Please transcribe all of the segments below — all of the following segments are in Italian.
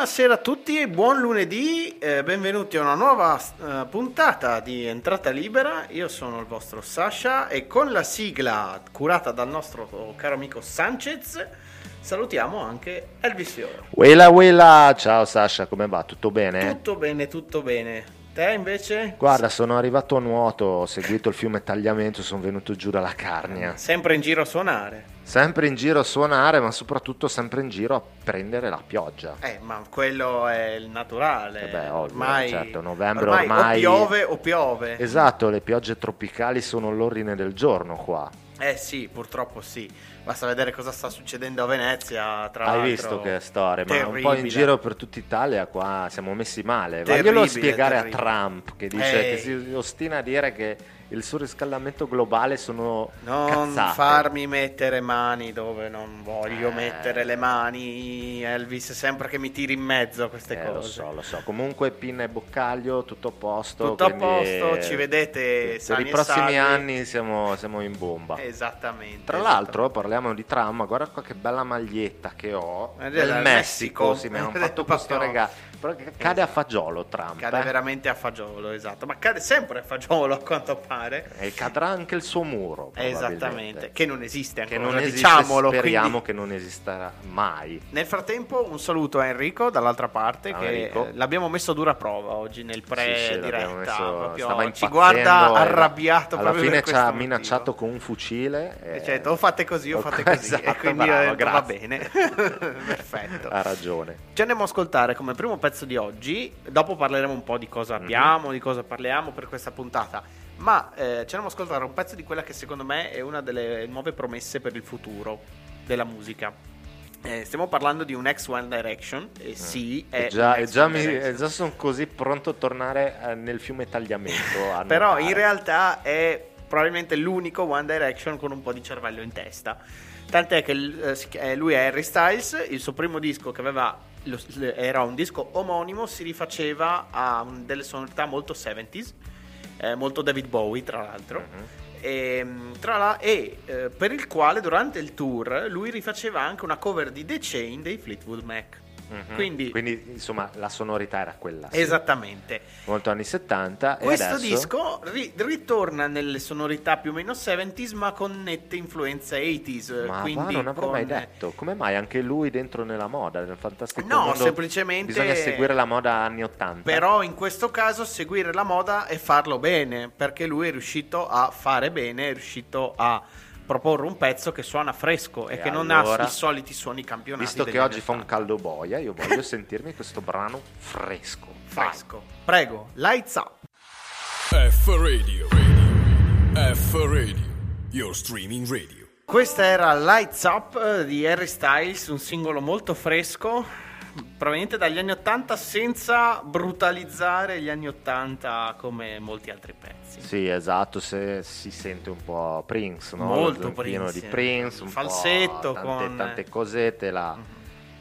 Buonasera a tutti, buon lunedì, eh, benvenuti a una nuova eh, puntata di Entrata Libera. Io sono il vostro Sasha e con la sigla curata dal nostro caro amico Sanchez salutiamo anche Elvis Fiore. Wela wela, ciao Sasha, come va? Tutto bene? Tutto bene, tutto bene. Te invece? Guarda, sono arrivato a nuoto, ho seguito il fiume Tagliamento, sono venuto giù dalla Carnia. Sempre in giro a suonare. Sempre in giro a suonare, ma soprattutto sempre in giro a prendere la pioggia. Eh, ma quello è il naturale. Eh beh, ovvio, ormai, certo, novembre ormai, ormai- o piove o piove. Esatto, le piogge tropicali sono l'ordine del giorno qua. Eh sì, purtroppo sì. Basta vedere cosa sta succedendo a Venezia. Tra Hai visto che storia, ma un po' in Terribile. giro per tutta Italia qua siamo messi male. Terribile, Vaglielo spiegare terribile. a Trump che dice Ehi. che si ostina a dire che il surriscaldamento globale sono Non cazzate. farmi mettere mani dove non voglio Eh. mettere le mani, Elvis, sempre che mi tiri in mezzo a queste Eh, lo cose. so, lo so. Comunque pinna e boccaglio, tutto a posto. Tutto a posto, eh, ci vedete Per i prossimi salvi. anni siamo, siamo in bomba. Esattamente. Tra l'altro, parliamo di Trump, ma guarda qua che bella maglietta che ho. Del Messico, Messico. sì, mi hanno fatto questo regalo. Però che cade a fagiolo Trump. Cade eh. veramente a fagiolo, esatto. Ma cade sempre a fagiolo, a quanto pare. E cadrà anche il suo muro. Esattamente. Che non esiste Che ancora, non esiste, diciamolo. speriamo quindi- che non esisterà mai. Nel frattempo un saluto a Enrico dall'altra parte che Enrico. l'abbiamo messo a dura prova oggi nel Sì, sì, pre-diretta. proprio stava ci guarda arrabbiato Alla fine ci ha motivo. minacciato con un fucile. E e- certo, o fate così o Oh, fate così. esatto, e quindi bravo, va bene. Perfetto. Ha ragione. Ci andiamo a ascoltare come primo pezzo di oggi. Dopo parleremo un po' di cosa Mhm. abbiamo, di cosa parliamo per questa puntata. Ma eh, ci andiamo a ascoltare un pezzo di quella che secondo me è una delle nuove promesse per il futuro della musica. Eh, stiamo parlando di un ex One Direction. E sì, è già, già mi- già sono così pronto a tornare eh, nel fiume tagliamento. Però in realtà è probabilmente l'unico One Direction con un po' di cervello in testa. Tant'è che eh, eh, lui è Harry Styles, il suo primo disco che aveva lo- era un disco omonimo, si rifaceva a delle sonorità molto 70s, eh, molto David Bowie tra l'altro. Mhm. E, tra la- e, eh, per il quale durante il tour lui rifaceva anche una cover di The Chain dei Fleetwood Mac. Mhm. Quindi, Quindi, insomma, la sonorità era quella. sì. esattamente. Molto anni 70. e Questo adesso- disco ri- ritorna nelle sonorità più o meno 70s, ma con nette influenze 80s. Ma va, non avrei con- mai detto. Come mai anche lui dentro nella moda, nel fantastico No, mondo? semplicemente- Bisogna seguire la moda anni 80. Però in questo caso seguire la moda e farlo bene, perché lui è riuscito a fare bene, è riuscito a proporre un pezzo che suona fresco e, E che non allora, ha i soliti suoni campionati. Visto che oggi fa un 80. caldo boia, io voglio sentirmi questo brano fresco. Vai. fresco. Prego, lights up. F Radio. radio. F Radio. Your streaming radio. Questa era Lights Up eh, di Harry Styles, un singolo molto fresco, proveniente dagli anni 80 senza brutalizzare gli anni 80 come molti altri pezzi. Sì, esatto, se si sente un po' Prince, no? Molto Prince, di Prince, un falsetto po' tante, con- tante cosette, la,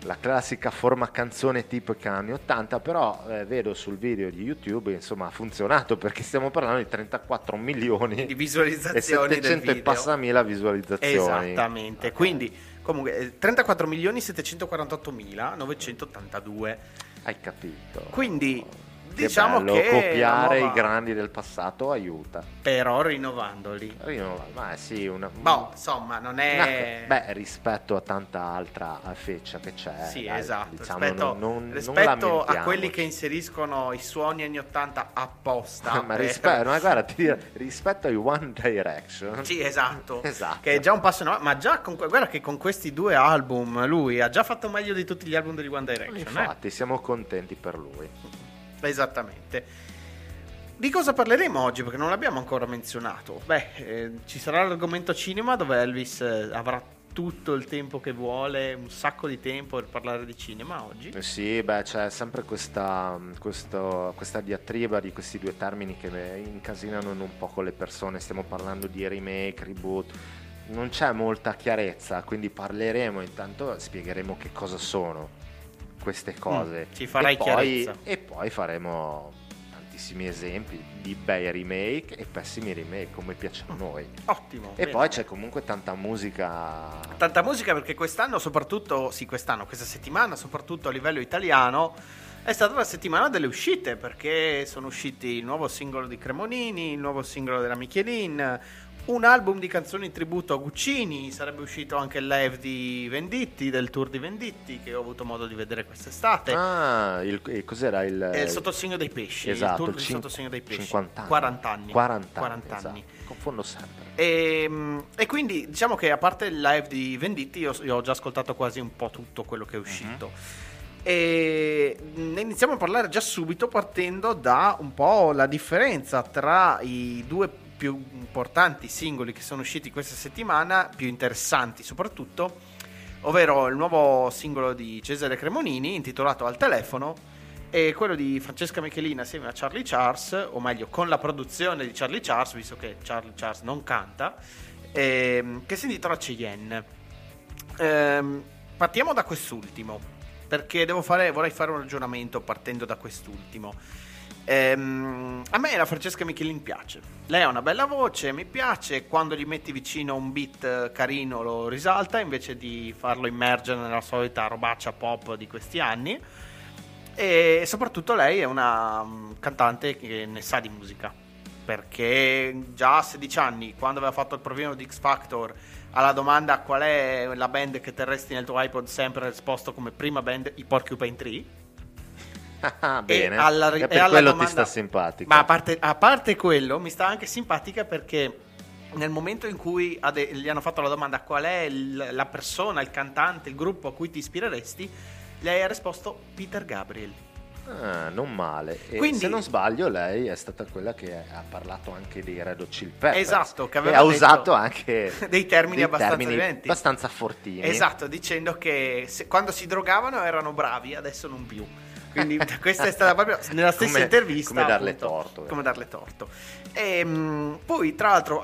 la classica forma canzone tipica anni 80, però eh, vedo sul video di YouTube, insomma, ha funzionato perché stiamo parlando di 34 milioni Di e visualizzazioni del 700 e passa mila visualizzazioni. Esattamente, Eh, quindi comunque eh, 34 milioni 748 mila 982. Hai capito. Quindi diciamo bello, che copiare nuova- i grandi del passato aiuta. però rinnovandoli. Io, ma sì, una, Boh, insomma, non è Una- beh, rispetto a tanta altra feccia che c'è, Sì, dai, esatto. diciamo, rispetto non, rispetto a quelli che inseriscono i suoni anni 80 apposta. ma per- rispetto, ma guarda, ti dirò, rispetto ai One Direction, Sì, esatto. Esatto. Che è già un passo in avanti. Ma già con, guarda che con questi due album lui ha già fatto meglio di tutti gli album degli One Direction. eh? infatti, siamo contenti per lui. Esattamente. Di cosa parleremo oggi? Perché non l'abbiamo ancora menzionato. Beh, eh, ci sarà l'argomento cinema dove Elvis eh, avrà tutto il tempo che vuole, un sacco di tempo per parlare di cinema oggi. Eh Sì, beh, c'è sempre questa, questo- questa diatriba di questi due termini che incasinano un po' con le persone. Stiamo parlando di remake, reboot. Non c'è molta chiarezza, quindi parleremo, intanto spiegheremo che cosa sono queste cose. Mm, ci farai e poi. E poi faremo tantissimi esempi di bei remake e pessimi remake, come piacciono a noi. Ottimo. E bene. poi c'è comunque tanta musica Tanta musica perché quest'anno, soprattutto, sì, quest'anno, questa settimana, soprattutto a livello italiano, è stata la settimana delle uscite perché sono usciti il nuovo singolo di Cremonini, il nuovo singolo della Michelin, un album di canzoni tributo a Guccini, sarebbe uscito anche il live di Venditti, del tour di Venditti che ho avuto modo di vedere quest'estate. Ah, il, eh, cos'era il... È il sottosegno dei pesci, Esatto, il tour il cin- sottosegno dei pesci. 50 anni. 40 anni. 40 anni, 40 anni. esatto. Confondo sempre. E, e quindi diciamo che a parte il live di Venditti, io, io ho già ascoltato quasi un po' tutto quello che è uscito. E ne iniziamo a parlare già subito partendo da un po' la differenza tra i due più importanti singoli che sono usciti questa settimana, più interessanti soprattutto, ovvero il nuovo singolo di Cesare Cremonini intitolato Al telefono e quello di Francesca Michelina assieme a Charlie Charles, o meglio con la produzione di Charlie Charles, visto che Charlie Charles non canta, ehm, che si intitola Cheyenne. Ehm, partiamo da quest'ultimo, perché fare, vorrei fare un ragionamento partendo da quest'ultimo. Ehm, a me la Francesca Michelin piace. Lei ha una bella voce, mi piace. Quando gli metti vicino un beat eh, carino lo risalta invece di farlo immergere nella solita robaccia pop di questi anni. E soprattutto lei è una mm, cantante che ne sa di musica. Perché già a 16 anni, quando aveva fatto il provino di X Factor, alla domanda qual è la band che terresti nel tuo iPod, sempre ha risposto come prima band i Porcupine Tree. Ah, bene. alla ri- e e per alla quello domanda- ti sta simpatico. Ma a parte, a parte quello, mi sta anche simpatica perché nel momento in cui ha gli hanno fatto la domanda qual è il- la persona, il cantante, il gruppo a cui ti ispireresti, lei ha risposto Peter Gabriel. Ah, non male. E Quindi- se non sbaglio, lei è stata quella che ha parlato anche dei Red Hot Chili Peppers. Esatto, che e aveva ha detto usato anche dei termini abbastanza termini abbastanza fortini. Esatto, dicendo che se- quando si drogavano erano bravi, adesso non più. Quindi questa è stata proprio nella stessa Come- intervista. come darle appunto, torto, Come eh. darle torto. E, mh, poi, tra l'altro,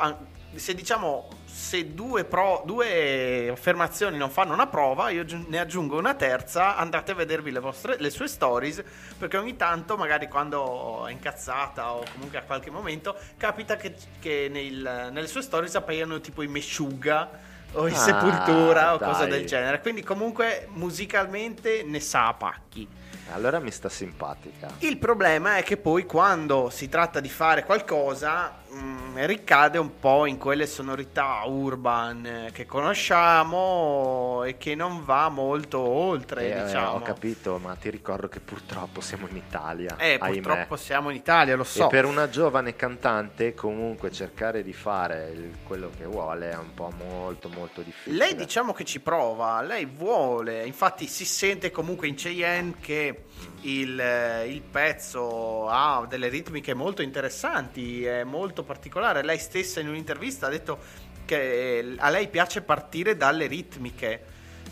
se diciamo se due, pro- due affermazioni non fanno una prova, io ne aggiungo una terza. Andate a vedervi le, vostre, le sue stories. Perché ogni tanto, magari quando è incazzata o comunque a qualche momento, capita che, che nel- nelle sue stories appaiano tipo i Meshuga o i Ah, Sepultura o dai. cose del genere. Quindi, comunque, musicalmente ne sa a pacchi. Allora mi sta simpatica. Il problema è che poi quando si tratta di fare qualcosa mh, ricade un po' in quelle sonorità urban eh, che conosciamo e che non va molto oltre, Eh, diciamo. Ho capito, ma ti ricordo che purtroppo siamo in Italia. Eh, ahimè. purtroppo siamo in Italia, lo so. E per una giovane cantante comunque cercare di fare il- quello che vuole è un po' molto molto difficile. Lei diciamo che ci prova, lei vuole, infatti si sente comunque in Cheyenne che il, eh, il pezzo ha delle ritmiche molto interessanti, è molto particolare. Lei stessa in un'intervista ha detto che a lei piace partire dalle ritmiche,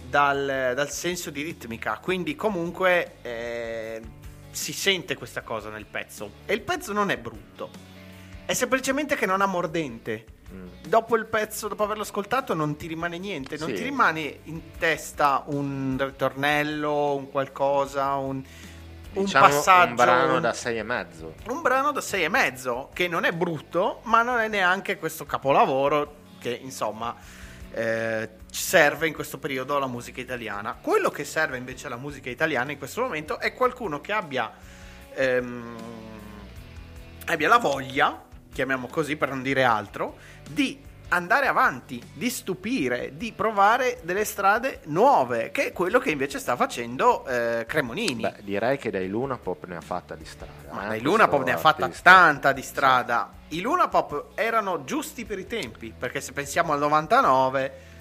dal, dal senso di ritmica, quindi comunque eh, si sente questa cosa nel pezzo. E il pezzo non è brutto, è semplicemente che non ha mordente Mm. dopo il pezzo, dopo averlo ascoltato, non ti rimane niente, non Sì. ti rimane in testa un ritornello, un qualcosa, un, un Diciamo passaggio. un brano da sei e mezzo. un brano da sei e mezzo, che non è brutto, ma non è neanche questo capolavoro che insomma eh, serve in questo periodo alla musica italiana. Quello che serve invece alla musica italiana in questo momento è qualcuno che abbia, ehm, abbia la voglia, chiamiamo così per non dire altro, di andare avanti, di stupire, di provare delle strade nuove, che è quello che invece sta facendo eh, Cremonini. Beh, direi che dai Luna Pop ne ha fatta di strada. Ma eh, dai Luna Pop ne ha fatta artista. tanta di strada. I Luna Pop erano giusti per i tempi, perché se pensiamo al 99, Assolutamente.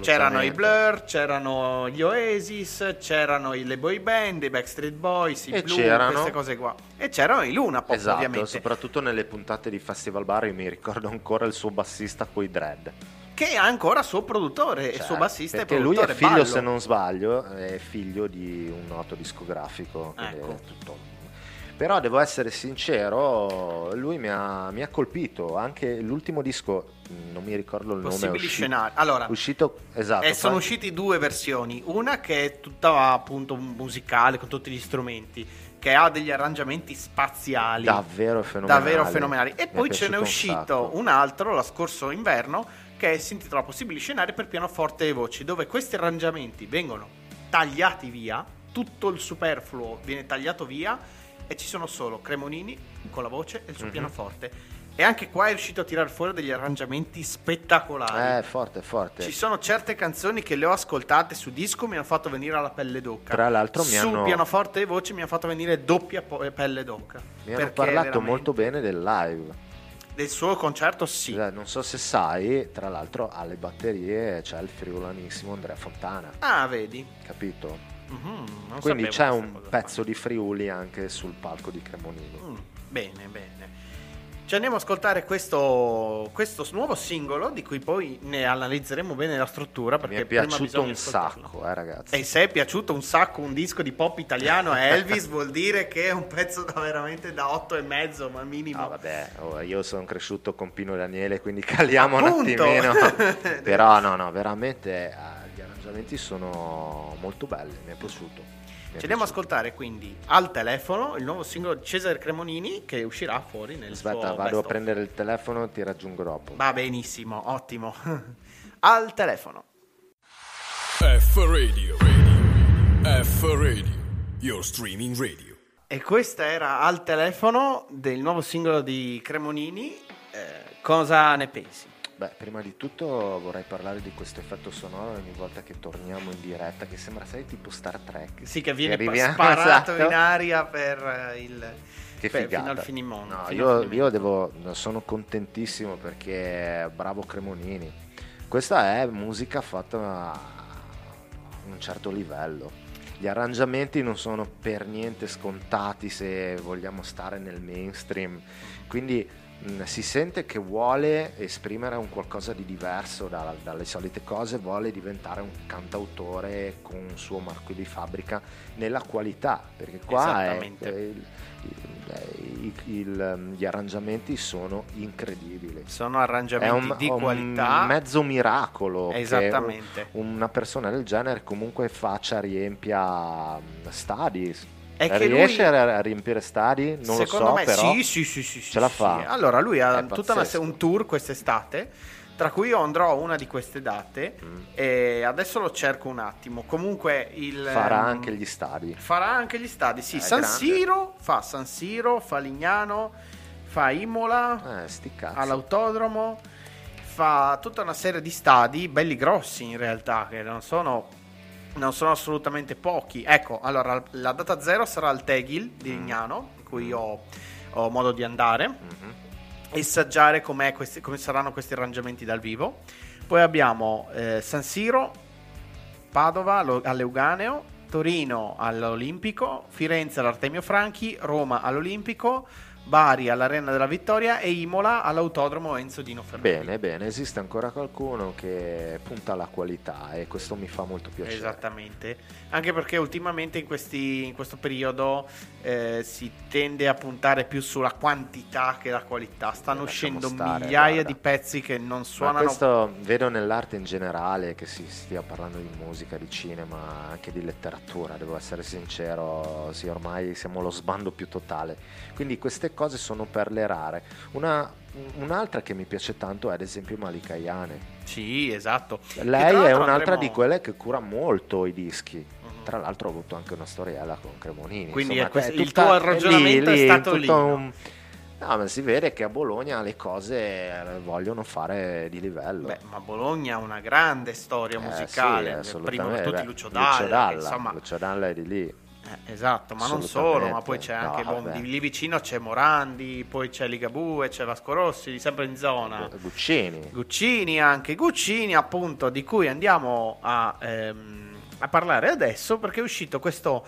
C'erano i Blur, c'erano gli Oasis, c'erano i- le boy band, i Backstreet Boys, i E Blue, c'erano- queste cose qua. E c'erano i Luna Pop, Esatto, ovviamente. soprattutto nelle puntate di Festival Bar io mi ricordo ancora il suo bassista coi dread. Che è ancora suo produttore, e Cioè, suo bassista e perché lui è produttore. figlio, ballo. se non sbaglio, è figlio di un noto discografico. Ecco. tutto- Però devo essere sincero, lui mi ha, mi ha colpito. Anche l'ultimo disco, non mi ricordo il nome, è Possibili scenari. Allora, uscito esatto. e sono usciti due versioni. Una che è tutta appunto musicale con tutti gli strumenti, che ha degli arrangiamenti spaziali. davvero fenomenali. davvero fenomenali. E Mi poi ce n'è un uscito sacco. un altro lo scorso inverno che si intitola Possibili scenari per pianoforte e voci, dove questi arrangiamenti vengono tagliati via, tutto il superfluo viene tagliato via e ci sono solo Cremonini con la voce e il suo Mhm. pianoforte. E anche qua è riuscito a tirare fuori degli arrangiamenti spettacolari. Eh, forte, forte. Ci sono certe canzoni che le ho ascoltate su disco mi hanno fatto venire alla pelle d'occa. Tra l'altro mi su hanno- pianoforte e voce mi ha fatto venire doppia po- pelle d'occa. Mi hanno parlato veramente- molto bene del live. del suo concerto, sì. Eh, Non so se sai, tra l'altro alle batterie c'è il friulanissimo Andrea Fontana, Ah, vedi. capito? Mhm, non Quindi c'è un pezzo di Friuli anche sul palco di Cremonini. qua. Mm, bene, bene. Ci andiamo ad ascoltare questo, questo nuovo singolo di cui poi ne analizzeremo bene la struttura perché Mi è piaciuto un sacco, eh ragazzi. E se è piaciuto un sacco un disco di pop italiano a Elvis vuol dire che è un pezzo da veramente da otto e mezzo ma minimo. Ah, vabbè, oh, io sono cresciuto con Pino Daniele, quindi caliamo Appunto. un attimino. Però no, no, veramente eh, gli arrangiamenti sono molto belli, mi è piaciuto. Ci andiamo a piaciuto. ascoltare quindi al telefono il nuovo singolo di Cesare Cremonini che uscirà fuori nel Aspetta, suo vado a prendere il telefono e ti raggiungo dopo. Va benissimo, ottimo. al telefono. F Radio. Radio. F Radio. Your streaming radio. E questa era al telefono del nuovo singolo di Cremonini. Eh, cosa ne pensi? Beh, prima di tutto vorrei parlare di questo effetto sonoro ogni volta che torniamo in diretta, che sembra sai tipo Star Trek. Sì, che viene arriviamo- sparato esatto. in aria per eh, il Che per- figata. fino al finimondo. No, fino al io, finimondo. io devo, sono contentissimo perché bravo Cremonini. Questa è musica fatta a un certo livello. Gli arrangiamenti non sono per niente scontati se vogliamo stare nel mainstream. Quindi mh, si sente che vuole esprimere un qualcosa di diverso da- dalle solite cose, vuole diventare un cantautore con un suo marchio di fabbrica nella qualità, perché qua è- è il- il- il- gli arrangiamenti sono incredibili. Sono arrangiamenti un, di un qualità. mezzo miracolo Esattamente. una persona del genere comunque faccia, riempia mm, stadi. È che Riesce lui- a riempire stadi? Non lo so, me però. sì, sì, sì, sì, sì, ce la sì. fa. Allora, lui ha tutta una, un tour quest'estate, tra cui io andrò a una di queste date Mm. e adesso lo cerco un attimo. Comunque il Farà ehm, anche gli stadi. farà anche gli stadi, sì, È San grande. Siro, fa San Siro, fa Lignano, fa Imola, Eh, all'autodromo, fa tutta una serie di stadi belli grossi in realtà, che non sono, non sono assolutamente pochi. Ecco, allora la data zero sarà al Tegil di Mm. Lignano, in cui ho, ho modo di andare Mhm. e assaggiare com'è questi- come saranno questi arrangiamenti dal vivo. Poi abbiamo eh, San Siro, Padova lo- all'Euganeo, Torino all'Olimpico, Firenze all'Artemio Franchi, Roma all'Olimpico, Bari all'Arena della Vittoria e Imola all'Autodromo Enzo Dino Ferrari. Bene, bene, esiste ancora qualcuno che punta alla qualità e questo mi fa molto piacere. Esattamente, anche perché ultimamente in, questi- in questo periodo eh, si tende a puntare più sulla quantità che la qualità. Stanno Eh, uscendo stare, migliaia guarda. di pezzi che non Ma suonano questo vedo nell'arte in generale che si stia parlando di musica, di cinema, anche di letteratura, devo essere sincero, sì, ormai siamo allo sbando più totale. Quindi queste cose sono per le rare. Una- un'altra che mi piace tanto è ad esempio Malika Ayane. Sì, esatto. Lei è un'altra andremo- di quelle che cura molto i dischi. Mhm. Tra l'altro ho avuto anche una storiella con Cremonini. Quindi insomma, questo- il tutta- tuo ragionamento è stato lì, un- No, ma si vede che a Bologna le cose eh, vogliono fare di livello. Beh, ma Bologna ha una grande storia Eh, musicale. sì, prima di assolutamente. tutti Lucio Dalla, che, Dalla, insomma, Lucio Dalla è di lì. Eh, esatto, ma non solo, ma poi c'è anche No, di- lì vicino c'è Morandi, poi c'è Ligabue, c'è Vasco Rossi, sempre in zona. Guccini. Guccini anche, Guccini appunto di cui andiamo a, ehm, a parlare adesso perché è uscito questo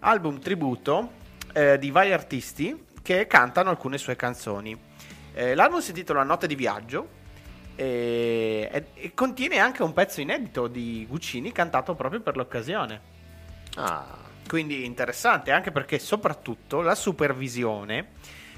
album tributo eh, di vari artisti che cantano alcune sue canzoni. Eh, l'album si intitola Notte di viaggio e, e- e contiene anche un pezzo inedito di Guccini cantato proprio per l'occasione. Ah, Quindi interessante anche perché soprattutto la supervisione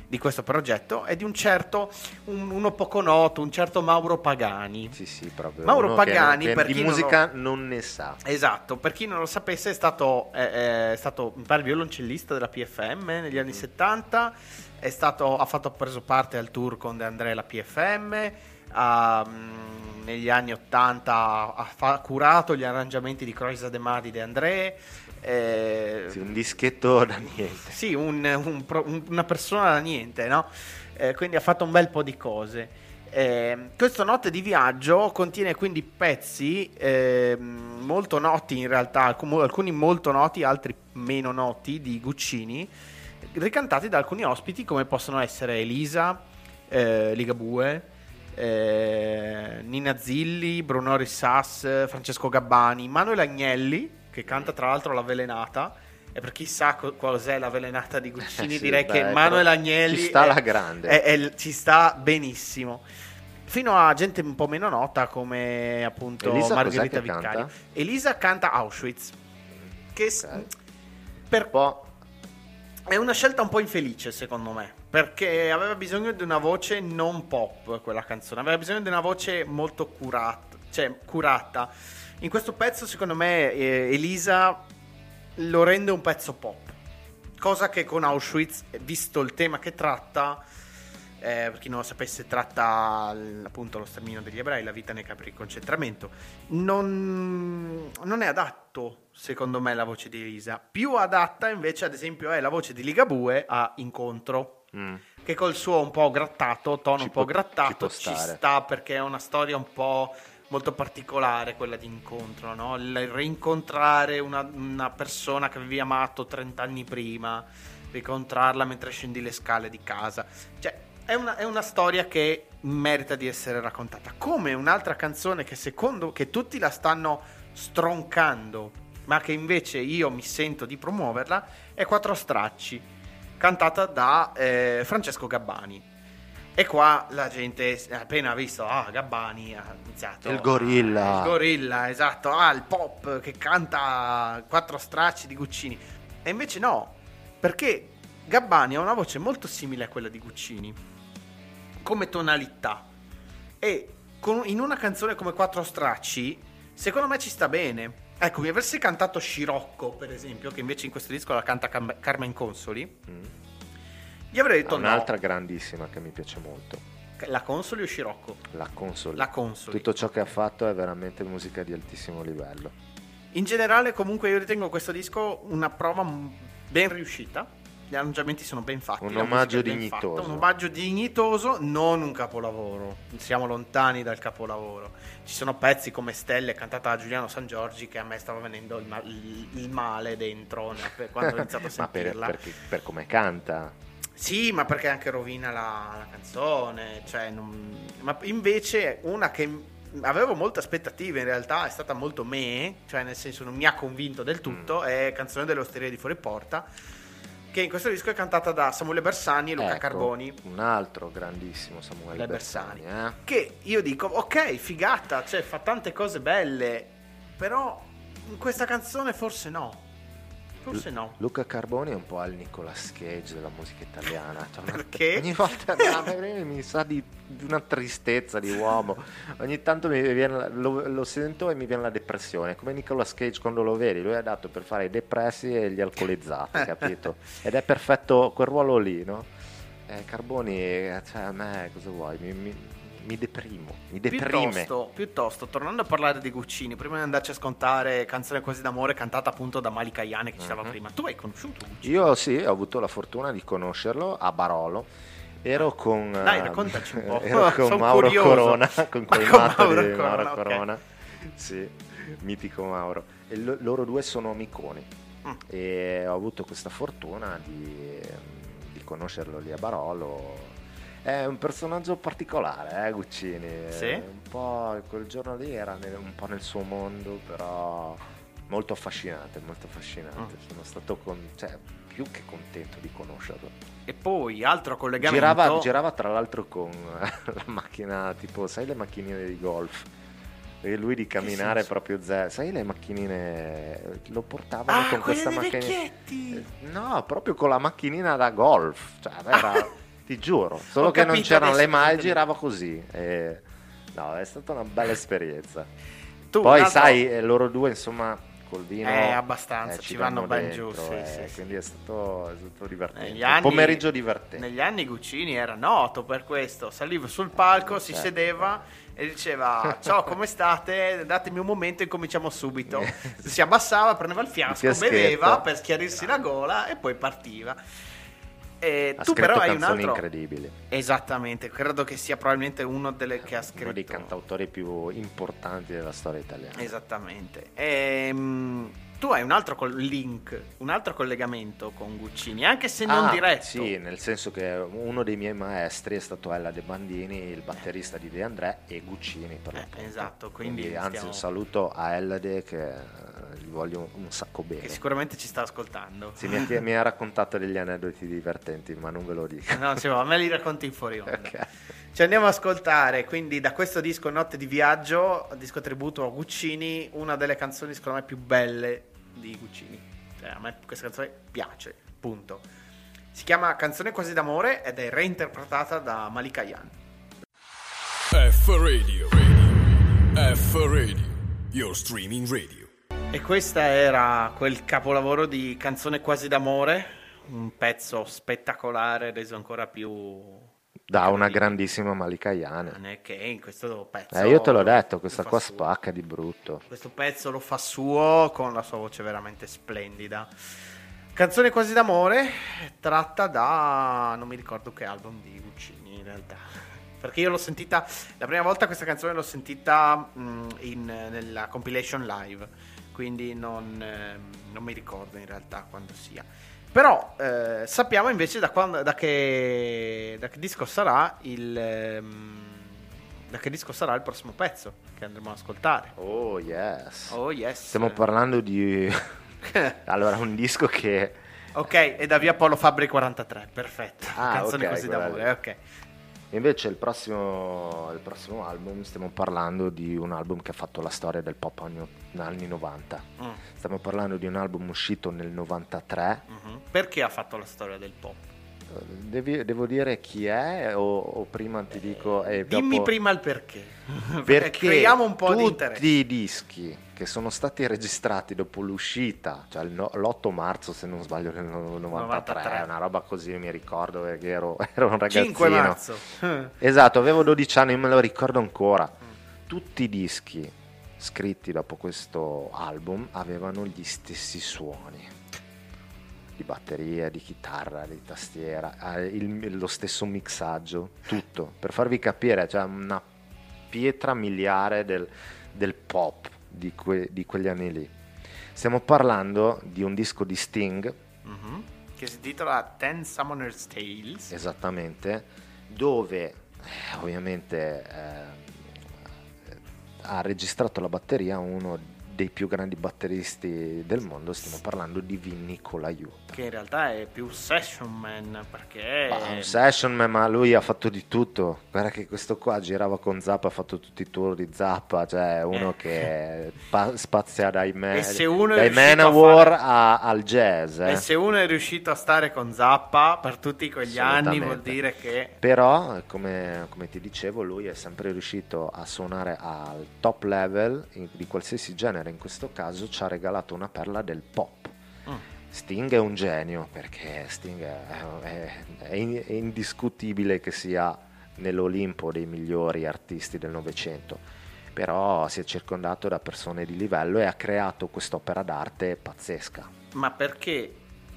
di questo progetto è di un certo, un- uno poco noto, un certo Mauro Pagani. sì, sì, proprio. Mauro che- Pagani, che per di chi non musica non ne sa. Esatto, per chi non lo sapesse è stato, è, è stato mi pare, violoncellista della PFM negli anni 70, è stato, ha, fatto, ha preso parte al tour con De André e la PFM, ha, mm, negli anni 80 ha, fa- curato gli arrangiamenti di Croisa De Mar di De André, eh, Sì, un dischetto da niente. sì, un- un un- una persona da niente, no? Eh, quindi ha fatto un bel po' di cose. Eh, questo Notte di Viaggio contiene quindi pezzi ehm, molto noti in realtà, alcun- alcuni molto noti, altri meno noti di Guccini, ricantati da alcuni ospiti come possono essere Elisa, eh, Ligabue, eh, Nina Zilli, Bruno Rissas, Francesco Gabbani, Manuel Agnelli, che canta tra l'altro La Velenata. E per chi sa co- cos'è la velenata di Guccini, sì, direi beh, che Manuel Agnelli ci sta è- alla grande. è- è- ci sta benissimo. Fino a gente un po' meno nota come appunto Elisa Margherita Viccari. canta? Elisa canta Auschwitz. Che s- Ok. per Un po' è una scelta un po' infelice, secondo me, perché aveva bisogno di una voce non pop quella canzone, aveva bisogno di una voce molto curata, cioè curata. In questo pezzo, secondo me, eh, Elisa lo rende un pezzo pop, cosa che con Auschwitz, visto il tema che tratta, eh, per chi non lo sapesse, tratta appunto lo sterminio degli ebrei, la vita nei campi di concentramento. Non, non è adatto, secondo me, la voce di Elisa. Più adatta, invece, ad esempio, è la voce di Ligabue a Incontro. Mm, Che col suo un po' grattato, tono Ci un po' grattato, ci ci, sta perché è una storia un po' molto particolare quella di incontro, no? Il rincontrare una, una persona che avevi amato 30 anni prima, rincontrarla mentre scendi le scale di casa. Cioè, è una, è una storia che merita di essere raccontata. Come un'altra canzone che secondo che tutti la stanno stroncando, ma che invece io mi sento di promuoverla, è Quattro Stracci, cantata da eh, Francesco Gabbani. E qua la gente appena ha visto, ah, Gabbani ha iniziato. Il gorilla. ah, il gorilla, esatto. Ah, il pop che canta quattro stracci di Guccini. E invece no, perché Gabbani ha una voce molto simile a quella di Guccini, come tonalità. E con- in una canzone come Quattro stracci, secondo me ci sta bene. Ecco, mi avessi cantato Scirocco, per esempio, che invece in questo disco la canta Cam- Carmen Consoli, mm. gli avrei detto no. Un'altra grandissima che mi piace molto. La Consoli o Scirocco? La console. La Consoli. Tutto ciò che ha fatto è veramente musica di altissimo livello. In generale, comunque, io ritengo questo disco una prova ben riuscita. Gli arrangiamenti sono ben fatti. Un omaggio dignitoso. fatta, Un omaggio dignitoso, non un capolavoro. Siamo lontani dal capolavoro. Ci sono pezzi come Stelle, cantata da Giuliano San Giorgi, che a me stava venendo il, ma- il- male dentro per- quando ho iniziato a Ma per, sentirla. perché- per come canta. Sì, ma perché anche rovina la, la canzone. Cioè, non- Ma invece una che avevo molte aspettative in realtà è stata molto me, cioè nel senso non mi ha convinto del tutto, Mm. è Canzone dell'Osteria di Fuori Porta, che in questo disco è cantata da Samuele Bersani e Luca Ecco, Carboni. Un altro grandissimo Samuele Le Bersani. Bersani. eh. Che io dico, ok, figata, cioè fa tante cose belle, però in questa canzone forse no. Forse no. Luca Carboni è un po' al Nicolas Cage della musica italiana. Cioè, Perché? Ogni volta mi sa di, di una tristezza di uomo. Ogni tanto mi viene lo, lo sento e mi viene la depressione. Come Nicolas Cage quando lo vedi, lui è adatto per fare i depressi e gli alcolizzati, capito? Ed è perfetto quel ruolo lì, no? Eh, Carboni, eh, cioè a me cosa vuoi? Mi, mi- mi deprimo, mi deprime. Piuttosto, piuttosto, tornando a parlare di Guccini, prima di andarci a scontare Canzone quasi d'amore cantata appunto da Malika Ayane che diceva Mhm. prima. Tu hai conosciuto Guccini? Io sì, ho avuto la fortuna di conoscerlo a Barolo. Ero con, Dai, raccontaci un po'. ero con Mauro curioso. Corona, con Ma quel con matto Mauro di Corona, Mauro ok. Corona. Sì, mitico Mauro. E lo- loro due sono amiconi. Mm. e ho avuto questa fortuna di, di conoscerlo lì a Barolo. È un personaggio particolare, eh, Guccini. Sì? Eh, Un po' quel giorno lì era nel- un po' nel suo mondo, però molto affascinante, molto affascinante. Mm. Sono stato con- cioè, più che contento di conoscerlo. E poi altro collegamento. Girava, girava tra l'altro con la macchina, tipo, sai le macchinine di golf? E lui di camminare proprio zero. Sai le macchinine? Lo portavano Ah, con questa macchina. vecchietti. No, proprio con la macchinina da golf. Cioè, era, ti giuro. Solo Ho che non c'erano le adesso cosa mai, intendi. girava così. E- No, è stata una bella esperienza. Tu, Poi, altro- sai, eh, loro due, insomma, col vino. Eh, abbastanza, eh, ci vanno ben dentro, giù, sì, eh, sì, sì. Quindi è stato, è stato divertente. Anni- pomeriggio divertente. Negli anni Guccini era noto per questo. Saliva sul palco, si Certo. sedeva e diceva: Ciao, come state? Datemi un momento e cominciamo subito. Si abbassava, prendeva il fiasco, beveva per schiarirsi la gola e poi partiva. E Ha tu però hai un altro. incredibili. Esattamente, credo che sia probabilmente uno delle che ha Uno scritto. dei cantautori più importanti della storia italiana. Esattamente. Ehm, tu hai un altro col- link, un altro collegamento con Guccini, anche se non Ah, diretto. Sì, nel senso che uno dei miei maestri è stato Ella De Bandini, il batterista di De André e Guccini per Eh, l'appunto. esatto, quindi anzi stiamo- un saluto a Ellade che eh, gli voglio un, un sacco bene. Che sicuramente ci sta ascoltando. Sì, mi, ha, mi ha raccontato degli aneddoti divertenti, ma non ve lo dico. No, sì, ma me li racconti in fuori onda. Ok. Ci andiamo a ascoltare quindi da questo disco Notte di Viaggio, disco tributo a Guccini, una delle canzoni secondo me più belle di Guccini. Cioè, a me questa canzone piace, punto. Si chiama Canzone quasi d'amore ed è reinterpretata da Malika Yan. F Radio. Radio. F Radio. Your streaming radio. E questa era quel capolavoro di Canzone quasi d'amore, un pezzo spettacolare reso ancora più Da una grandissima Malika Yan. Non è che in questo pezzo. Eh, io te l'ho detto, questa qua suo. spacca di brutto. Questo pezzo lo fa suo con la sua voce veramente splendida. Canzone quasi d'amore, tratta da. non mi ricordo che album di Guccini in realtà. Perché io l'ho sentita. La prima volta questa canzone l'ho sentita mh, in- nella compilation live. Quindi non, ehm, non mi ricordo in realtà quando sia. Però eh, sappiamo invece da, quando, da, che, da che disco sarà il. ehm, da che disco sarà il prossimo pezzo che andremo ad ascoltare. Oh yes. Oh yes. Stiamo parlando di... allora, un disco che... ok, e da via Polo Fabri 43, perfetto. Ah, Canzone ok, così d'amore, ok. Invece il prossimo, il prossimo album, stiamo parlando di un album che ha fatto la storia del pop anni, anni 90. Mm, Stiamo parlando di un album uscito nel 93. mhm. Perché ha fatto la storia del pop? Eh, devi- devo dire chi è o, o prima ti dico... e Dimmi dopo- prima il perché. Perché creiamo un po' di tutti interesse. i dischi che sono stati registrati dopo l'uscita, cioè no- l'8 marzo se non sbaglio del no- 93, 93. una roba così mi ricordo perché ero, ero un ragazzino. 5 marzo. Esatto, avevo 12 anni, me lo ricordo ancora. Tutti i dischi scritti dopo questo album avevano gli stessi suoni. Di batteria, di chitarra, di tastiera, il- lo stesso mixaggio, tutto. Per farvi capire, cioè una pietra miliare del, del pop di, que- di quegli anni lì. Stiamo parlando di un disco di Sting, Mhm. Che si intitola Ten Summoner's Tales. Esattamente, dove eh, ovviamente eh, ha registrato la batteria uno dei più grandi batteristi del mondo, stiamo parlando di Vinny Colaiuta. Che in realtà è più session man perché. Ma un session man, ma lui ha fatto di tutto. Guarda che questo qua girava con Zappa, ha fatto tutti i tour di Zappa, cioè uno Eh. che pa- spazia dai, me- dai Manowar fare- a- al jazz. eh. E se uno è riuscito a stare con Zappa per tutti quegli anni, vuol dire che. Però, come, come ti dicevo, lui è sempre riuscito a suonare al top level di qualsiasi genere. In questo caso ci ha regalato una perla del pop. Mm. Sting è un genio perché Sting è, è- è in- è indiscutibile che sia nell'Olimpo dei migliori artisti del Novecento. Però si è circondato da persone di livello e ha creato quest'opera d'arte pazzesca. Ma perché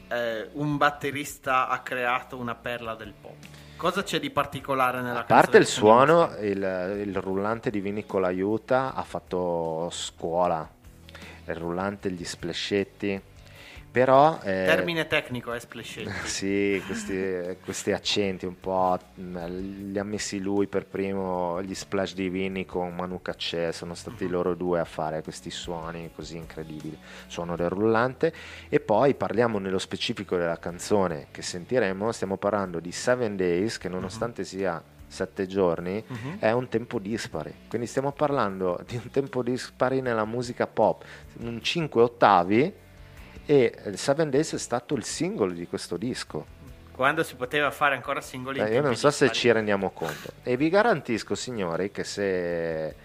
eh, un batterista ha creato una perla del pop? Cosa c'è di particolare nella A parte il suono, il, il rullante di Vini Colaiuta ha fatto scuola. Il rullante, gli splascetti. Però... eh, Termine tecnico è splashetti. Sì, questi, questi accenti un po' mh, li ha messi lui per primo, gli splash di Vinny con Manu Katché, sono stati loro due a fare questi suoni così incredibili, suono del rullante e poi parliamo nello specifico della canzone che sentiremo, stiamo parlando di Seven Days che nonostante sia sette giorni Mhm. è un tempo dispari, quindi stiamo parlando di un tempo dispari nella musica pop, un 5 ottavi e eh, Seven Days è stato il singolo di questo disco. Quando si poteva fare ancora singoli. in Eh, io non so se dispari. ci rendiamo conto. E vi garantisco, signori, che se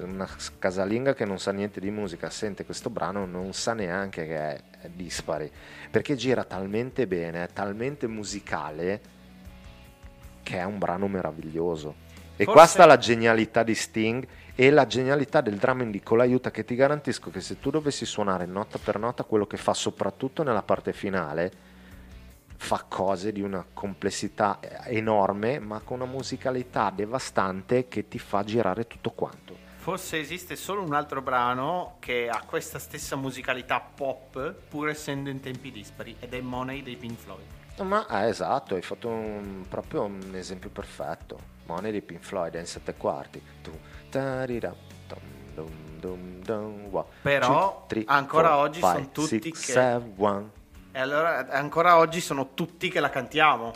una casalinga che non sa niente di musica sente questo brano, non sa neanche che è dispari. Perché gira talmente bene, è talmente musicale, che è un brano meraviglioso. E Forse- qua sta la genialità di Sting e la genialità del drumming di Colaiuta che ti garantisco che se tu dovessi suonare nota per nota quello che fa soprattutto nella parte finale fa cose di una complessità eh, enorme ma con una musicalità devastante che ti fa girare tutto quanto. Forse esiste solo un altro brano che ha questa stessa musicalità pop, pur essendo in tempi dispari, ed è Money dei Pink Floyd. Ma eh, esatto, hai fatto un- proprio un esempio perfetto. Money di Pink Floyd è in sette quarti. Tu, tarira, dum, dum, dum, dum, Però two, three, ancora four, oggi five, son tutti six, che- seven. E allora ancora oggi sono tutti che la cantiamo,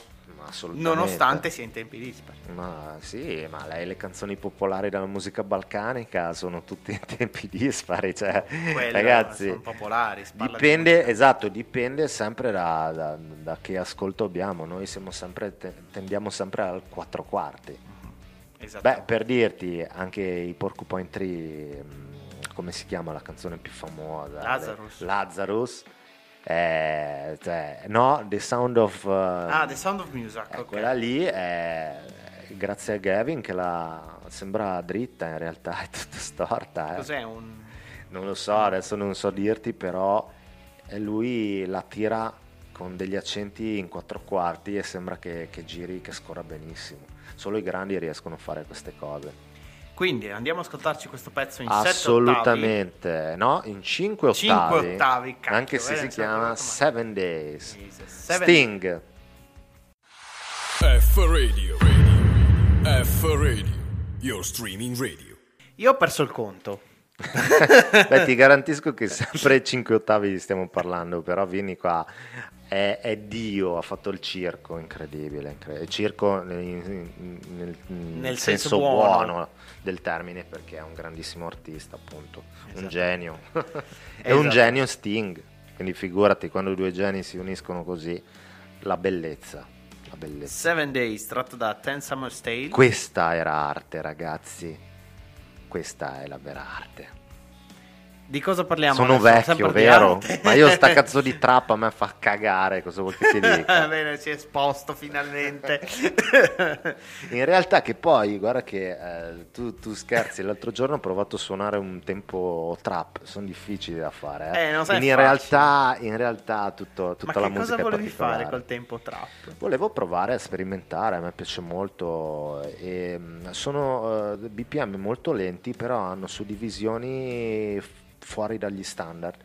assolutamente. nonostante sia in tempi dispari. Ma sì, ma lei le canzoni popolari della musica balcanica sono tutte in tempi dispari, cioè, ragazzi, sono popolari. di dipende, musica. esatto, dipende sempre da, da- da che ascolto abbiamo, noi siamo sempre, te- tendiamo sempre al quattro quarti. Esatto. Beh, per dirti, anche i Porcupine Tree, mh, come si chiama la canzone più famosa? Lazarus. Lazarus. Eh, cioè, no, The Sound of... uh, ah, The Sound of Music, eh, ok. Quella lì è grazie a Gavin che la sembra dritta, in realtà è tutta storta. eh. Cos'è un... Non lo so, adesso non so dirti, però eh, lui la tira con degli accenti in quattro quarti e sembra che, che giri, che scorra benissimo. Solo i grandi riescono a fare queste cose. Quindi andiamo a ascoltarci questo pezzo in sette ottavi. Assolutamente, no? In cinque ottavi. Cinque ottavi, cacchio, anche se si chiama come- Seven Days. Jesus. Seven- Sting. F Radio. Radio. F Radio. Your streaming radio. Io ho perso il conto. Beh, ti garantisco che sempre 5 ottavi stiamo parlando, però vieni qua. È, è Dio, ha fatto il circo, incredibile. incre- Il circo nel, nel- nel senso senso, buono. buono. del termine, perché è un grandissimo artista, appunto. Esatto. Un genio. è un Esatto. genio Sting. Quindi figurati quando due geni si uniscono così, la bellezza. La bellezza. Seven Days, tratto da Ten Summer's Tale. Questa era arte, ragazzi. Questa è la vera arte. Di cosa parliamo? Sono adesso? vecchio, vero? Ma io sta cazzo di trap a me fa cagare, cosa vuoi che ti dica? Bene, si è esposto finalmente. In realtà che poi, guarda che eh, tu, tu scherzi, l'altro giorno ho provato a suonare un tempo trap, sono difficili da fare. Eh. Eh, non sai in, realtà, in realtà tutto, tutta Ma la che musica cosa è volevi fare col tempo trap? Volevo provare a sperimentare, a me piace molto. E, mh, sono eh, BPM molto lenti, però hanno suddivisioni fuori dagli standard.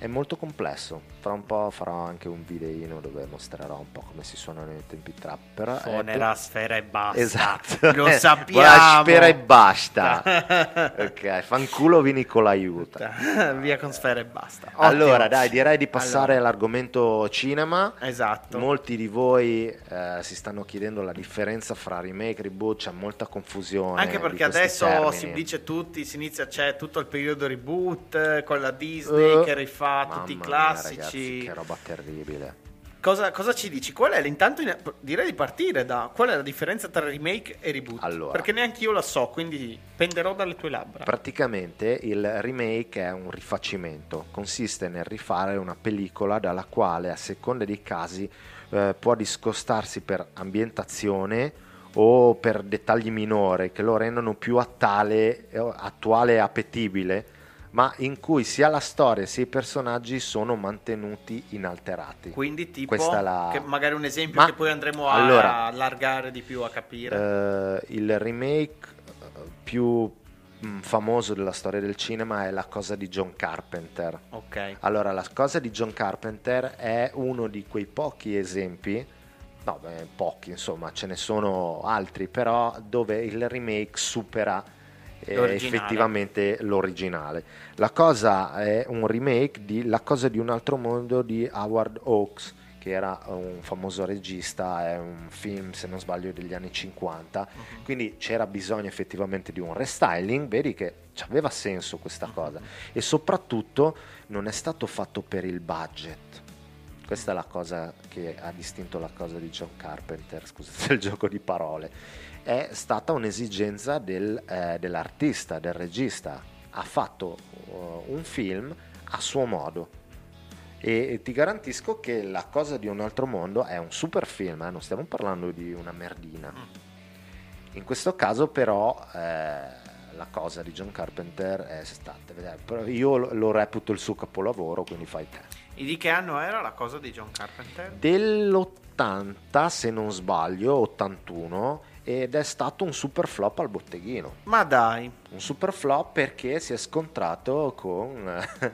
È molto complesso. Fra un po' farò anche un videino dove mostrerò un po' come si suonano i tempi trap. Però è Suonerà sfera e basta. Esatto. Lo sappiamo. Buona spera e basta. ok, fanculo vi con l'aiuto. Via con sfera e basta. Allora, Ottimo. dai, direi di passare Allora, all'argomento cinema. Esatto. Molti di voi eh, si stanno chiedendo la differenza fra remake e reboot, c'è molta confusione. Anche perché adesso termini. si dice tutti, si inizia, c'è tutto il periodo reboot eh, con la Disney Eh, che rifà mamma tutti i mia, classici. ragazzi, che roba terribile. Cosa, cosa ci dici? Qual è intanto in- direi di partire da qual è la differenza tra remake e reboot? Allora. Perché neanche io la so, quindi penderò dalle tue labbra. Praticamente il remake è un rifacimento, consiste nel rifare una pellicola dalla quale a seconda dei casi eh, può discostarsi per ambientazione o per dettagli minori che lo rendono più attale- eh, attuale e appetibile, ma in cui sia la storia sia i personaggi sono mantenuti inalterati. Quindi tipo, la- magari un esempio Ma- che poi andremo a allora, allargare di più a capire. Eh, il remake eh, più mm, famoso della storia del cinema è La cosa di John Carpenter. Ok. Allora, La cosa di John Carpenter è uno di quei pochi esempi, no, beh, pochi insomma, ce ne sono altri, però dove il remake supera L'originale. effettivamente l'originale. La cosa è un remake di La cosa di un altro mondo di Howard Hawks, che era un famoso regista, è un film, se non sbaglio, degli anni 50, Mhm. quindi c'era bisogno effettivamente di un restyling, vedi che aveva senso questa Mhm. cosa e soprattutto non è stato fatto per il budget. Questa è la cosa che ha distinto la cosa di John Carpenter, scusate il gioco di parole. È stata un'esigenza del, eh, dell'artista, del regista. Ha fatto uh, un film a suo modo. E ti garantisco che La cosa di un altro mondo è un super film, eh, non stiamo parlando di una merdina. In questo caso però eh, la cosa di John Carpenter è stata, però io lo lo reputo il suo capolavoro, quindi fai te. E di che anno era la cosa di John Carpenter? Dell'80, se non sbaglio, 81, ed è stato un super flop al botteghino. Ma dai, Un super flop perché si è scontrato con eh,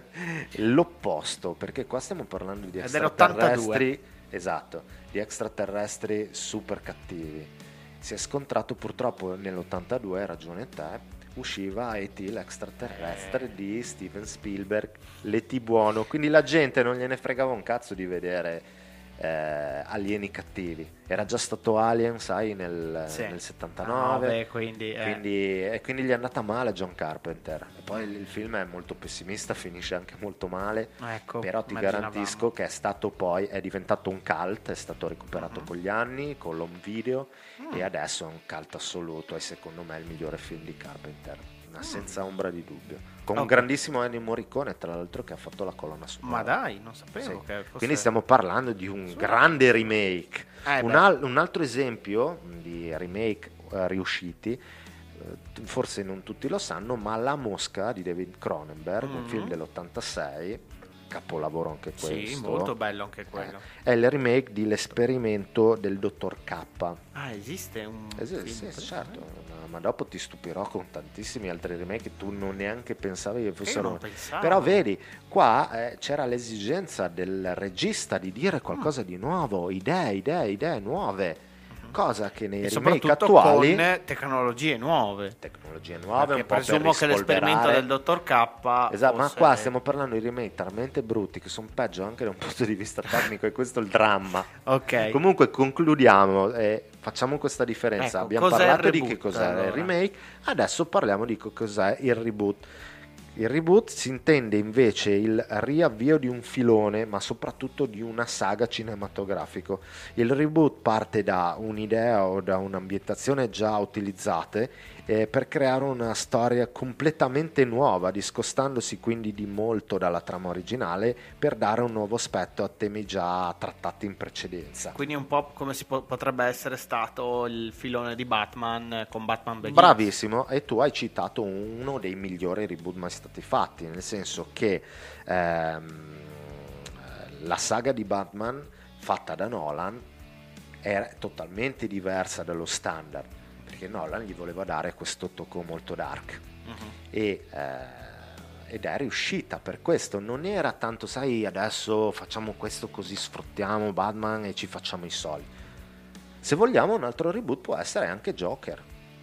l'opposto, perché qua stiamo parlando di Ed era 82. extraterrestri, esatto, di extraterrestri super cattivi. Si è scontrato purtroppo nell'82, hai ragione te, usciva E.T. l'extraterrestre di Steven Spielberg, l'E.T. buono, quindi la gente non gliene fregava un cazzo di vedere eh, alieni cattivi. Era già stato Alien, sai, nel, Sì. nel Ah, 79. beh, quindi, eh. Quindi, e quindi gli è andata male a John Carpenter. E poi il, il film è molto pessimista, finisce anche molto male. Ecco, però ti garantisco che è stato poi, è diventato un cult, è stato recuperato Mhm. con gli anni, con l'home video Mm. e adesso è un cult assoluto e secondo me è il migliore film di Carpenter, Mm. senza ombra di dubbio. Con un Ok. grandissimo Ennio Morricone, tra l'altro, che ha fatto la colonna sonora. Ma dai, non sapevo Sì. fosse... Quindi stiamo parlando di un grande remake. Eh, un, al- un altro esempio di remake eh, riusciti, eh, forse non tutti lo sanno, ma La Mosca di David Cronenberg, un Mhm. film dell'86, capolavoro anche questo. Sì, molto bello anche quello. Eh, è il remake di L'esperimento del dottor K. Ah, esiste un sì, film sì, certo, ma, dopo ti stupirò con tantissimi altri remake che tu non neanche pensavi che fossero però vedi, qua eh, c'era l'esigenza del regista di dire qualcosa Mm. di nuovo, idee, idee, idee nuove, cosa che nei Mhm. E remake attuali, con tecnologie nuove. tecnologie nuove, Perché un po' per presumo che l'esperimento del dottor K Esatto, ma qua stiamo parlando di remake talmente brutti che sono peggio anche da un punto di vista tecnico e questo è il dramma. Ok. Comunque concludiamo e facciamo questa differenza. Ecco, Abbiamo parlato di che cos'è allora? il remake, adesso parliamo di co- cos'è il reboot. Il reboot si intende invece il riavvio di un filone, ma soprattutto di una saga cinematografico. Il reboot parte da un'idea o da un'ambientazione già utilizzate eh, per creare una storia completamente nuova, discostandosi quindi di molto dalla trama originale per dare un nuovo aspetto a temi già trattati in precedenza. Quindi un po' come si po- potrebbe essere stato il filone di Batman eh, con Batman Begins. Bravissimo, e tu hai citato uno dei migliori reboot mai stati fatti, nel senso che ehm, la saga di Batman fatta da Nolan è totalmente diversa dallo standard, perché Nolan gli voleva dare questo tocco molto dark Mhm. e, eh, ed è riuscita per questo. Non era tanto, sai, adesso facciamo questo così sfruttiamo Batman e ci facciamo i soldi. Se vogliamo, un altro reboot può essere anche Joker.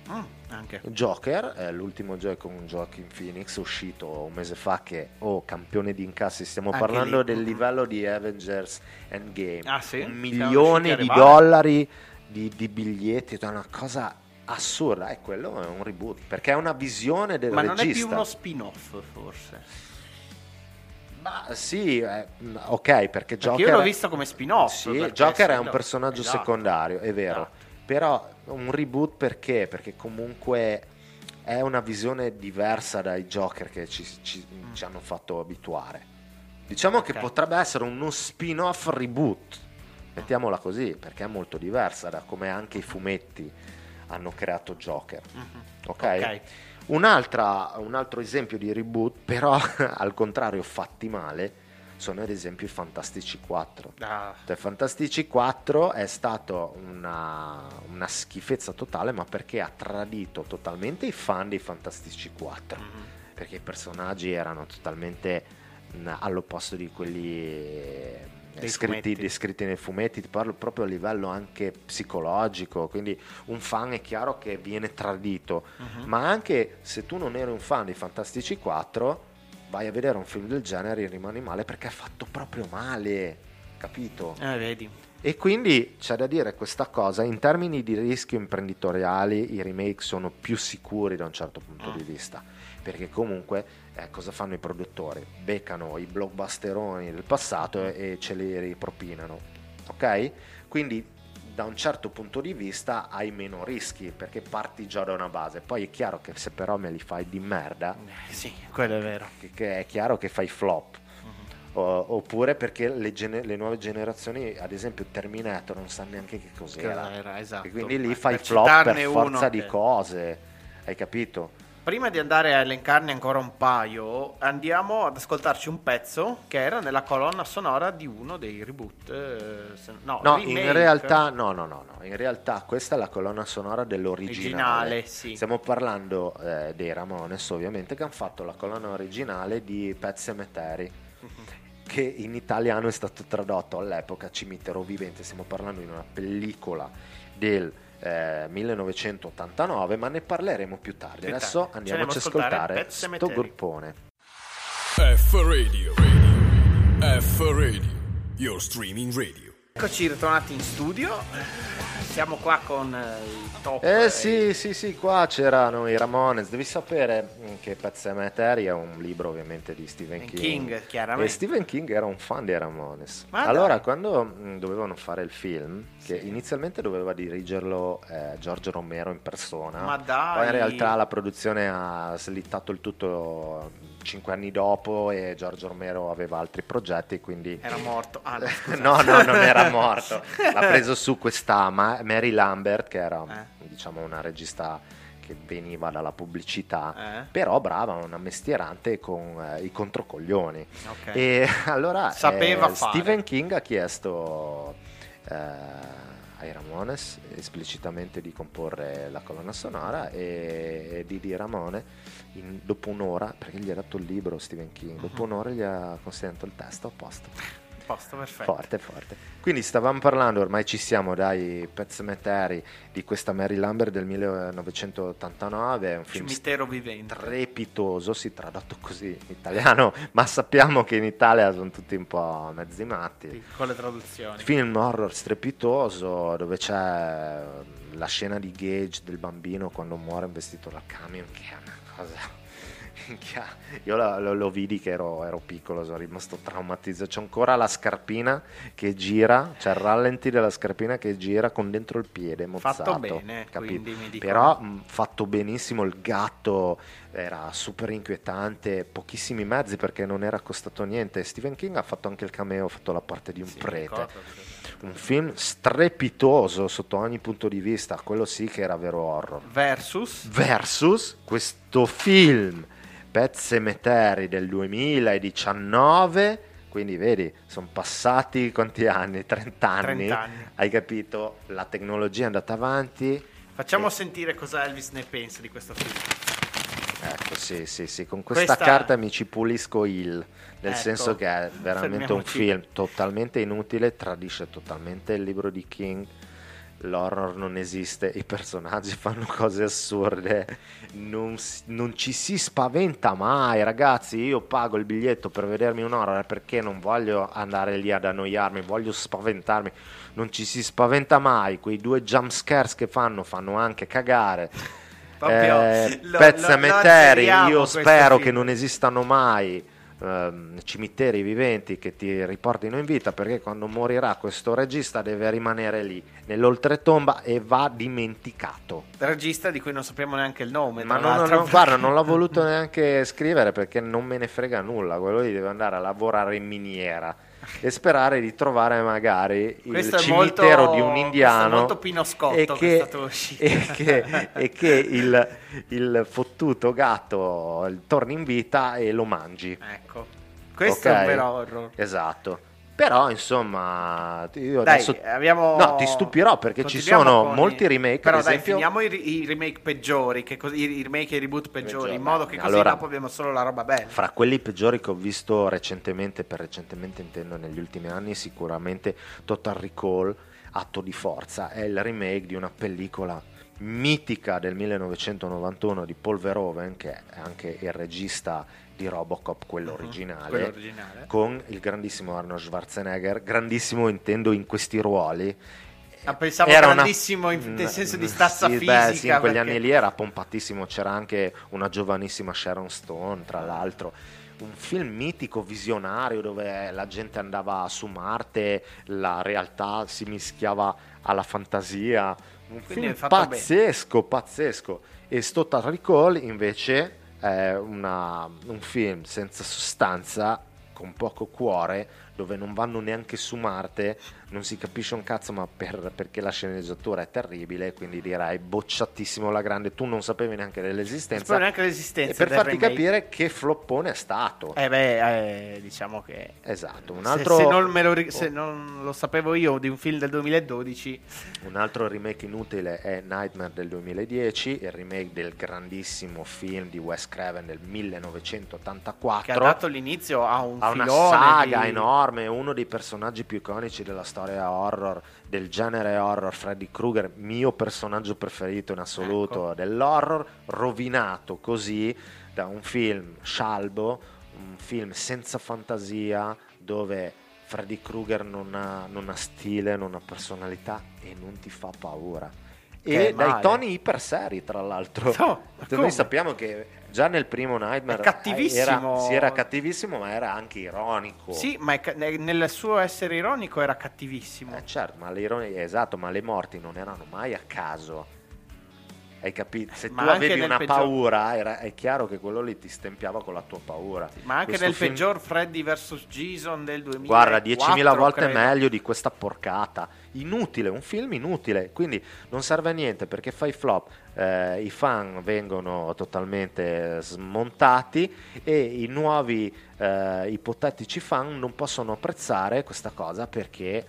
Mm, anche. Joker è l'ultimo gioco con Joaquin Phoenix uscito un mese fa che oh campione di incassi stiamo Anche parlando lì. del Mhm. livello di Avengers Endgame Ah, sì? un milione di dollari di, di biglietti è una cosa assurda e quello è un reboot perché è una visione del Ma non è più regista uno spin-off, forse. ma sì eh, ok perché Perché Joker io l'ho visto come spin-off. sì, Joker è sì, un personaggio Esatto. secondario è vero Esatto. però un reboot perché? Perché comunque è una visione diversa dai Joker che ci, ci- Mm. ci hanno fatto abituare. Diciamo che Ok. potrebbe essere uno spin-off reboot, mettiamola così, perché è molto diversa da come anche i fumetti hanno creato Joker. Mhm. Ok? Ok. Un'altra- un altro esempio di reboot, però al contrario fatti male, sono ad esempio i Fantastici 4. Ah, Cioè, Fantastici 4 è stato una, una schifezza totale, ma perché ha tradito totalmente i fan dei Fantastici 4. mhm. Perché i personaggi erano totalmente mh, all'opposto di quelli scritti, descritti nei fumetti, ti parlo proprio a livello anche psicologico, quindi un fan è chiaro che viene tradito, Mhm. ma anche se tu non eri un fan dei Fantastici 4, vai a vedere un film del genere e rimani male perché è fatto proprio male, capito? Eh, vedi. E quindi c'è da dire questa cosa, in termini di rischio imprenditoriali i remake sono più sicuri da un certo punto di vista, perché comunque eh, cosa fanno i produttori? Beccano i blockbusteroni del passato e, ce li ripropinano, ok? Quindi da un certo punto di vista hai meno rischi perché parti già da una base, poi è chiaro che se però me li fai di merda, Eh, sì, quello è vero. che, che è chiaro che fai flop. O- oppure perché le, gene- le nuove generazioni, ad esempio Terminator, non sanno neanche che cos'era. Cos'era, esatto. E quindi lì fai flop per uno forza di che- cose. Hai capito? Prima di andare a elencarne ancora un paio, andiamo ad ascoltarci un pezzo che era nella colonna sonora di uno dei reboot. eh, se- no, No, in realtà, no, no, no, no. In realtà questa è la colonna sonora dell'originale. Originale, sì. Stiamo parlando eh, dei Ramones, ovviamente, che hanno fatto la colonna originale di Pet Cemetery. Mhm. che in italiano è stato tradotto all'epoca Cimitero Vivente, stiamo parlando di una pellicola del eh, 1989, ma ne parleremo più tardi. Più Adesso tardi. andiamo Ci a andiamo ad ascoltare ascoltare Pet sto Sematary. gruppone. F Radio. F Radio. Your streaming radio. Eccoci ritornati in studio. Siamo qua con eh, i top. Eh sì, sì, sì, qua c'erano i Ramones. Devi sapere mm, che Pet Sematary è un libro ovviamente di Stephen King, King. chiaramente. E Stephen King era un fan dei Ramones. Ma allora, dai. quando mh, dovevano fare il film, che Sì. inizialmente doveva dirigerlo eh, Giorgio Romero in persona, Ma dai. poi in realtà la produzione ha slittato il tutto cinque anni dopo e Giorgio Romero aveva altri progetti, quindi Era morto. Ah, no, no, no, non era morto. L'ha preso su questa Ma- Mary Lambert, che era Eh. diciamo una regista che veniva dalla pubblicità, Eh, però brava, una mestierante con eh, i controcoglioni. ok. E allora Sapeva eh. Stephen King ha chiesto eh, ai Ramones esplicitamente di comporre la colonna sonora e, Didi Ramone in- dopo un'ora, perché gli ha dato il libro Stephen King, dopo Mhm. un'ora gli ha consegnato il testo a posto. Posto, perfetto. Forte, forte. Quindi stavamo parlando, ormai ci siamo, dai Pet Cemetery di questa Mary Lambert del 1989, è un film Cimitero vivente. strepitoso, si tradotto così in italiano, ma sappiamo che in Italia sono tutti un po' mezzi matti. Sì, Con le traduzioni. Film horror strepitoso dove c'è eh, la scena di Gage del bambino quando muore investito dal camion, che è una cosa... minchia. Io lo, lo- lo vidi che ero, ero piccolo, sono rimasto traumatizzato. C'è ancora la scarpina che gira, c'è il rallenti della scarpina che gira con dentro il piede mozzato. Fatto bene. Però mh, fatto benissimo, il gatto era super inquietante, pochissimi mezzi perché non era costato niente. Stephen King ha fatto anche il cameo, ha fatto la parte di un Sì, prete. Un film strepitoso sotto ogni punto di vista, quello sì che era vero horror. Versus Versus questo film Pet Cemetery del 2019, quindi vedi, sono passati quanti anni? 30 anni. 30 anni. Hai capito? La tecnologia è andata avanti. Facciamo Eh. sentire cosa Elvis ne pensa di questo film. Ecco, sì, sì, sì, con questa, Questa- carta mi ci pulisco il, nel Ecco, senso che è veramente un film totalmente inutile, tradisce totalmente il libro di King, l'horror non esiste, i personaggi fanno cose assurde, non, non ci si spaventa mai, ragazzi, io pago il biglietto per vedermi un horror perché non voglio andare lì ad annoiarmi, voglio spaventarmi, non ci si spaventa mai, quei due jump scares che fanno fanno anche cagare. Proprio Eh, lo- Pet lo- Cemetery, lo azzeriamo io spero film. che non esistano mai ehm, cimiteri viventi che ti riportino in vita perché quando morirà questo regista deve rimanere lì nell'oltretomba e va dimenticato. regista di cui non sappiamo neanche il nome. Ma non, l'altro, non- guarda, non l'ho voluto neanche scrivere perché non me ne frega nulla. Quello lì deve andare a lavorare in miniera e sperare di trovare magari il Questo è cimitero molto- di un è indiano molto Pino Scotto e che è e che- e che il, il fottuto gatto torni in vita e lo mangi. Ecco. Questo è ok? un vero horror. Esatto. Però, insomma, io Dai, adesso abbiamo... No, ti stupirò perché ci sono molti i- remake, Però per dai, esempio- finiamo i, i remake peggiori, che così, i remake e i reboot peggiori, Peggiori, in modo che così allora- dopo abbiamo solo la roba bella. Fra quelli peggiori che ho visto recentemente, per recentemente intendo negli ultimi anni, sicuramente Total Recall, Atto di Forza, è il remake di una pellicola mitica del 1991 di Paul Verhoeven, che è anche il regista di Robocop, quello Mhm, originale, quello originale. con il grandissimo Arnold Schwarzenegger, grandissimo intendo in questi ruoli. Ah, pensavo Era una- grandissimo in- nel senso di stazza Sì, fisica. beh, sì, in quegli perché- anni lì era pompatissimo, c'era anche una giovanissima Sharon Stone, tra l'altro. Un film mitico, visionario, dove la gente andava su Marte, la realtà si mischiava alla fantasia. Un Quindi film fatto bene. pazzesco, pazzesco. E Total Recall invece una- un film senza sostanza, con poco cuore, dove non vanno neanche su Marte, non si capisce un cazzo, ma per- perché la sceneggiatura è terribile, quindi direi bocciatissimo la grande, tu non sapevi neanche dell'esistenza. Spero neanche E l'esistenza per farti remake. capire che floppone è stato. Eh beh, eh, diciamo che... Esatto, un se- altro, Se, non me lo, se non lo sapevo io di un film del 2012, un altro remake inutile è Nightmare del 2010, il remake del grandissimo film di Wes Craven del 1984. che ha dato l'inizio a un ha una saga di- enorme, uno dei personaggi più iconici della storia horror, del genere horror, Freddy Krueger, mio personaggio preferito in assoluto Ecco. dell'horror, rovinato così da un film scialbo, un film senza fantasia, dove Freddy Krueger non ha, non ha stile, non ha personalità e non ti fa paura. E dai male. toni iper seri, tra l'altro. No? Noi sappiamo che già nel primo Nightmare cattivissimo. Era, sì, era cattivissimo, ma era anche ironico. Sì, ma ca- ne- nel suo essere ironico era cattivissimo. Eh, certo, ma l'ironia, esatto, ma le morti non erano mai a caso. Hai capito? Se Ma tu avevi una peggior- paura, era- è chiaro che quello lì ti stempiava con la tua paura. Ma anche Questo nel film- peggior Freddy vs. Jason del 2000. Guarda, 10.000 volte credo. meglio di questa porcata. Inutile, un film inutile. Quindi non serve a niente perché fai flop. eh, I fan vengono totalmente smontati e i nuovi eh, ipotetici fan non possono apprezzare questa cosa perché, eh,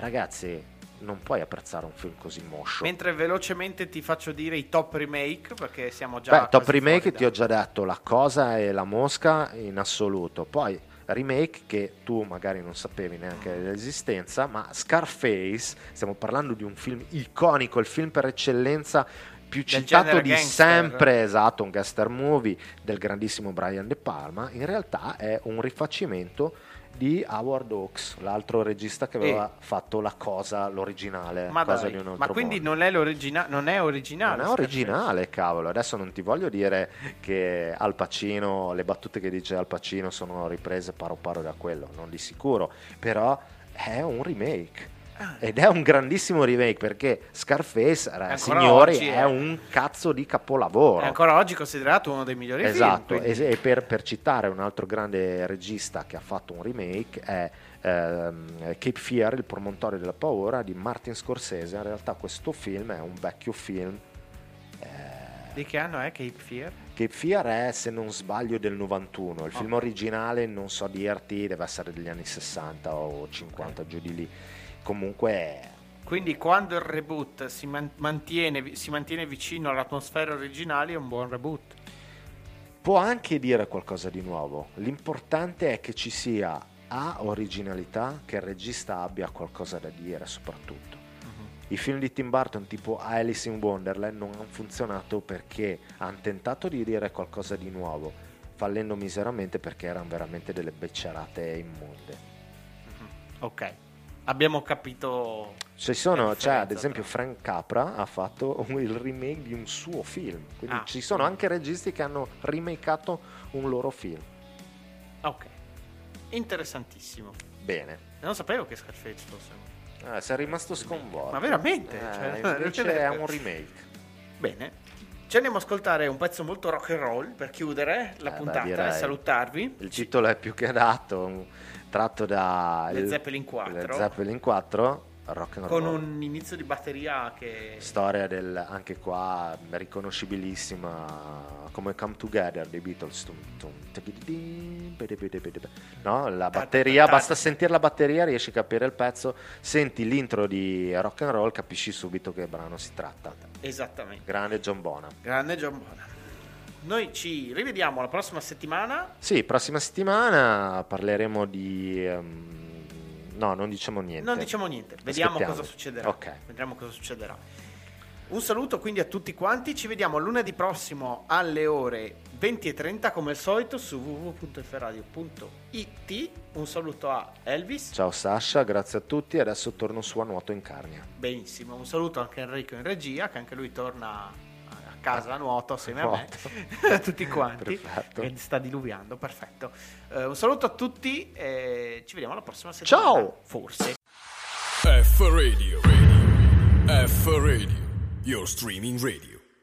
ragazzi, non puoi apprezzare un film così moscio. Mentre velocemente ti faccio dire i top remake, perché siamo già. Beh, top remake ti ho già detto la cosa e la mosca in assoluto. Poi remake che tu magari non sapevi neanche dell'esistenza, ma Scarface, stiamo parlando di un film iconico, il film per eccellenza più Del citato di gangster. sempre, esatto, un gangster movie del grandissimo Brian De Palma, in realtà è un rifacimento di Howard Hawks, l'altro regista che aveva fatto la cosa, l'originale, Ma, cosa ma quindi non è, l'origina- non è originale. Non è Scarface. originale, cavolo. Adesso non ti voglio dire che Al Pacino, le battute che dice Al Pacino sono riprese paro paro da quello, non di sicuro. Però è un remake. Ah. Ed è un grandissimo remake perché Scarface, eh, Ancora signori, oggi è un cazzo di capolavoro. È ancora oggi considerato uno dei migliori Esatto, film. quindi- e per, per citare un altro grande regista che ha fatto un remake è ehm, Cape Fear, il promontorio della paura di Martin Scorsese. In realtà questo film è un vecchio film. eh, Di che anno è Cape Fear? Cape Fear è, se non sbaglio, del 91. Il film Ok. originale, non so dirti, deve essere degli anni 60 o 50, giù di lì. Comunque, Quindi quando il reboot si, man- mantiene, si mantiene vicino all'atmosfera originale è un buon reboot. può anche dire qualcosa di nuovo. L'importante è che ci sia A, originalità, che il regista abbia qualcosa da dire soprattutto. I film di Tim Burton tipo Alice in Wonderland non hanno funzionato perché hanno tentato di dire qualcosa di nuovo, fallendo miseramente perché erano veramente delle beccerate immonde. Ok, abbiamo capito. Ci sono, cioè, ad esempio, tra- Frank Capra ha fatto il remake di un suo film. Quindi Ah. ci sono anche registi che hanno remakeato un loro film. Ok, interessantissimo. Bene. Non sapevo che Scarface fosse. Ah, sei rimasto sconvolto. Ma veramente? Eh, Cioè, invece è un remake. Bene. Ci andiamo a ascoltare un pezzo molto rock and roll per chiudere la Eh, beh, puntata direi. e salutarvi. Il titolo è più che adatto, tratto da il- Zeppelin 4. Led Zeppelin 4. Rock and Con roll. un inizio di batteria che... Storia del, anche qua riconoscibilissima come Come Together dei Beatles. No, la batteria, ta- ta- basta sentire la batteria, riesci a capire il pezzo, senti l'intro di rock and roll, capisci subito che brano si tratta. Esattamente. Grande John Bonham. Grande John Bonham. Noi ci rivediamo la prossima settimana. Sì, prossima settimana parleremo di... ehm, no, non diciamo niente. Non diciamo niente, vediamo Aspettiamo. cosa succederà. Ok. Vediamo cosa succederà. Un saluto quindi a tutti quanti, ci vediamo lunedì prossimo alle ore 20.30 come al solito su www.ferradio.it. Un saluto a Elvis. Ciao Sasha, grazie a tutti. Adesso torno su a nuoto in Carnia. Benissimo, un saluto anche a Enrico in regia, che anche lui torna casa a nuoto assieme a me, tutti quanti, Perfetto. che sta diluviando, perfetto. Eh, un saluto a tutti e ci vediamo la prossima settimana. Ciao! Forse. F Radio. Radio. F Radio. Your streaming radio.